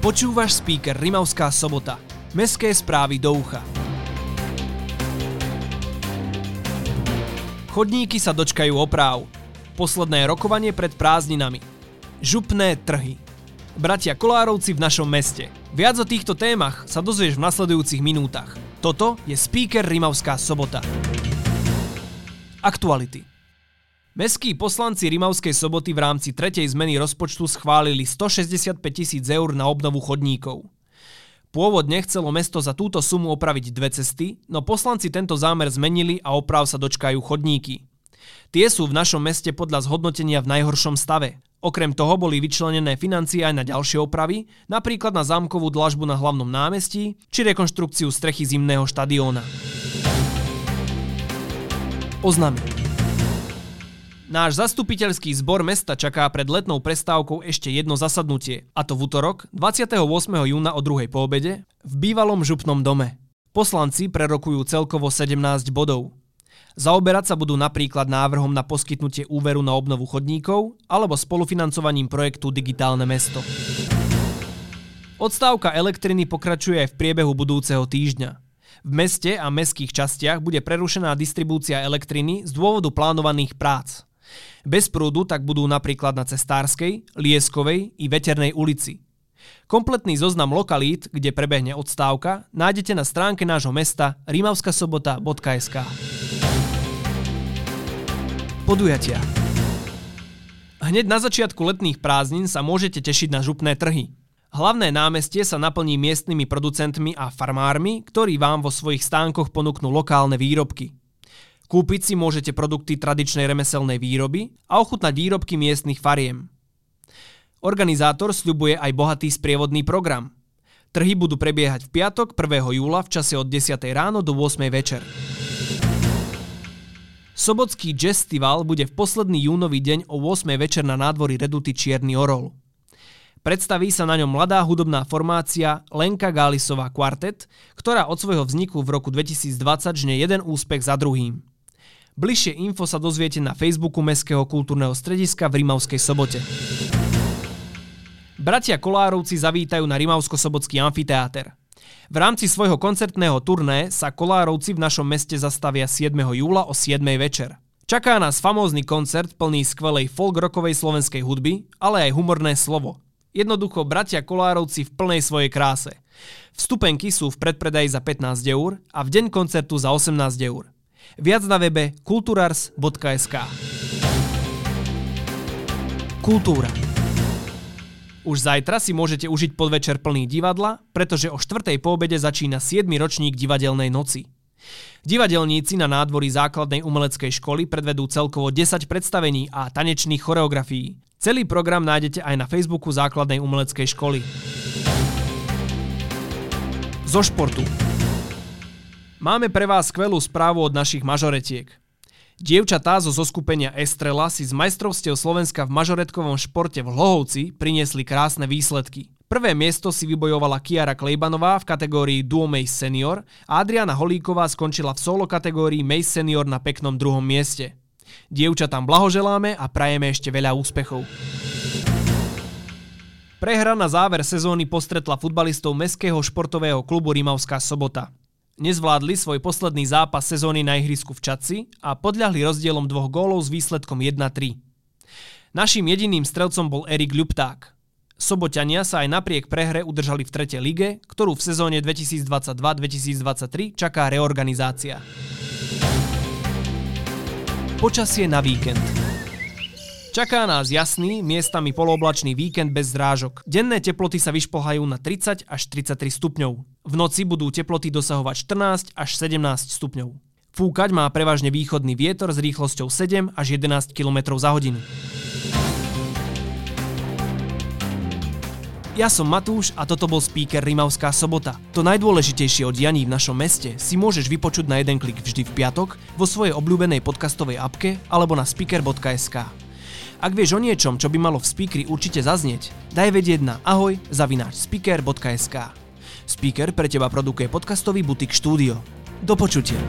Počúvaš speaker Rimavská sobota. Mestské správy do ucha. Chodníky sa dočkajú opráv. Posledné rokovanie pred prázdninami. Župné trhy. Bratia Kolárovci v našom meste. Viac o týchto témach sa dozvieš v nasledujúcich minútach. Toto je speaker Rimavská sobota. Aktuality. Mestskí poslanci Rimavskej soboty v rámci tretej zmeny rozpočtu schválili 165 tisíc eur na obnovu chodníkov. Pôvodne chcelo mesto za túto sumu opraviť dve cesty, no poslanci tento zámer zmenili a oprav sa dočkajú chodníky. Tie sú v našom meste podľa zhodnotenia v najhoršom stave. Okrem toho boli vyčlenené financie aj na ďalšie opravy, napríklad na zámkovú dlažbu na hlavnom námestí či rekonštrukciu strechy zimného štadióna. Oznamy. Náš zastupiteľský zbor mesta čaká pred letnou prestávkou ešte jedno zasadnutie, a to v útorok 28. júna o druhej poobede v bývalom župnom dome. Poslanci prerokujú celkovo 17 bodov. Zaoberať sa budú napríklad návrhom na poskytnutie úveru na obnovu chodníkov alebo spolufinancovaním projektu Digitálne mesto. Odstávka elektriny pokračuje aj v priebehu budúceho týždňa. V meste a mestských častiach bude prerušená distribúcia elektriny z dôvodu plánovaných prác. Bez prúdu tak budú napríklad na Cestárskej, Lieskovej i Veternej ulici. Kompletný zoznam lokalít, kde prebehne odstávka, nájdete na stránke nášho mesta rimavskasobota.sk Podujatia Hneď na začiatku letných prázdnin sa môžete tešiť na župné trhy. Hlavné námestie sa naplní miestnymi producentmi a farmármi, ktorí vám vo svojich stánkoch ponúknú lokálne výrobky. Kúpiť si môžete produkty tradičnej remeselnej výroby a ochutnať výrobky miestnych fariem. Organizátor sľubuje aj bohatý sprievodný program. Trhy budú prebiehať v piatok 1. júla v čase od 10. ráno do 8. večer. Sobotský Festival bude v posledný júnový deň o 8. večer na nádvorí Reduty Čierny Orol. Predstaví sa na ňom mladá hudobná formácia Lenka Gálisová Quartet, ktorá od svojho vzniku v roku 2020 žne jeden úspech za druhým. Bližšie info sa dozviete na Facebooku Mestského kultúrneho strediska v Rimavskej sobote. Bratia Kolárovci zavítajú na Rimavsko-sobotský amfiteáter. V rámci svojho koncertného turné sa Kolárovci v našom meste zastavia 7. júla o 7. večer. Čaká nás famózny koncert plný skvelej folk-rockovej slovenskej hudby, ale aj humorné slovo. Jednoducho bratia Kolárovci v plnej svojej kráse. Vstupenky sú v predpredaji za 15 eur a v deň koncertu za 18 eur. Viac na webe kulturars.sk Kultúra už zajtra si môžete užiť podvečer plný divadla, pretože o 4. po obede začína 7. ročník divadelnej noci. Divadelníci na nádvorí základnej umeleckej školy predvedú celkovo 10 predstavení a tanečných choreografií. Celý program nájdete aj na Facebooku základnej umeleckej školy. Zo športu. Máme pre vás skvelú správu od našich mažoretiek. Dievčatá zo zoskupenia Estrela si z majstrovstiev Slovenska v mažoretkovom športe v Hlohovci priniesli krásne výsledky. Prvé miesto si vybojovala Kiara Klejbanová v kategórii Duo Mace Senior a Adriana Holíková skončila v solo kategórii Mace Senior na peknom druhom mieste. Dievčatám blahoželáme a prajeme ešte veľa úspechov. Prehra na záver sezóny postretla futbalistov Mestského športového klubu Rimavská sobota nezvládli svoj posledný zápas sezóny na ihrisku v Čaci a podľahli rozdielom dvoch gólov s výsledkom 1-3. Naším jediným strelcom bol Erik Ľupták. Soboťania sa aj napriek prehre udržali v tretej lige, ktorú v sezóne 2022-2023 čaká reorganizácia. Počasie na víkend. Čaká nás jasný, miestami polooblačný víkend bez zrážok. Denné teploty sa vyšplhajú na 30 až 33 stupňov. V noci budú teploty dosahovať 14 až 17 stupňov. Fúkať má prevažne východný vietor s rýchlosťou 7 až 11 km za hodinu. Ja som Matúš a toto bol speaker Rimavská sobota. To najdôležitejšie od dianí v našom meste si môžeš vypočuť na jeden klik vždy v piatok vo svojej obľúbenej podcastovej apke alebo na speaker.sk. Ak vieš o niečom, čo by malo v speakeri určite zaznieť, daj vedieť na ahoj zavináč speaker.sk. Speaker pre teba produkuje podcastový butik štúdio. Do počutia.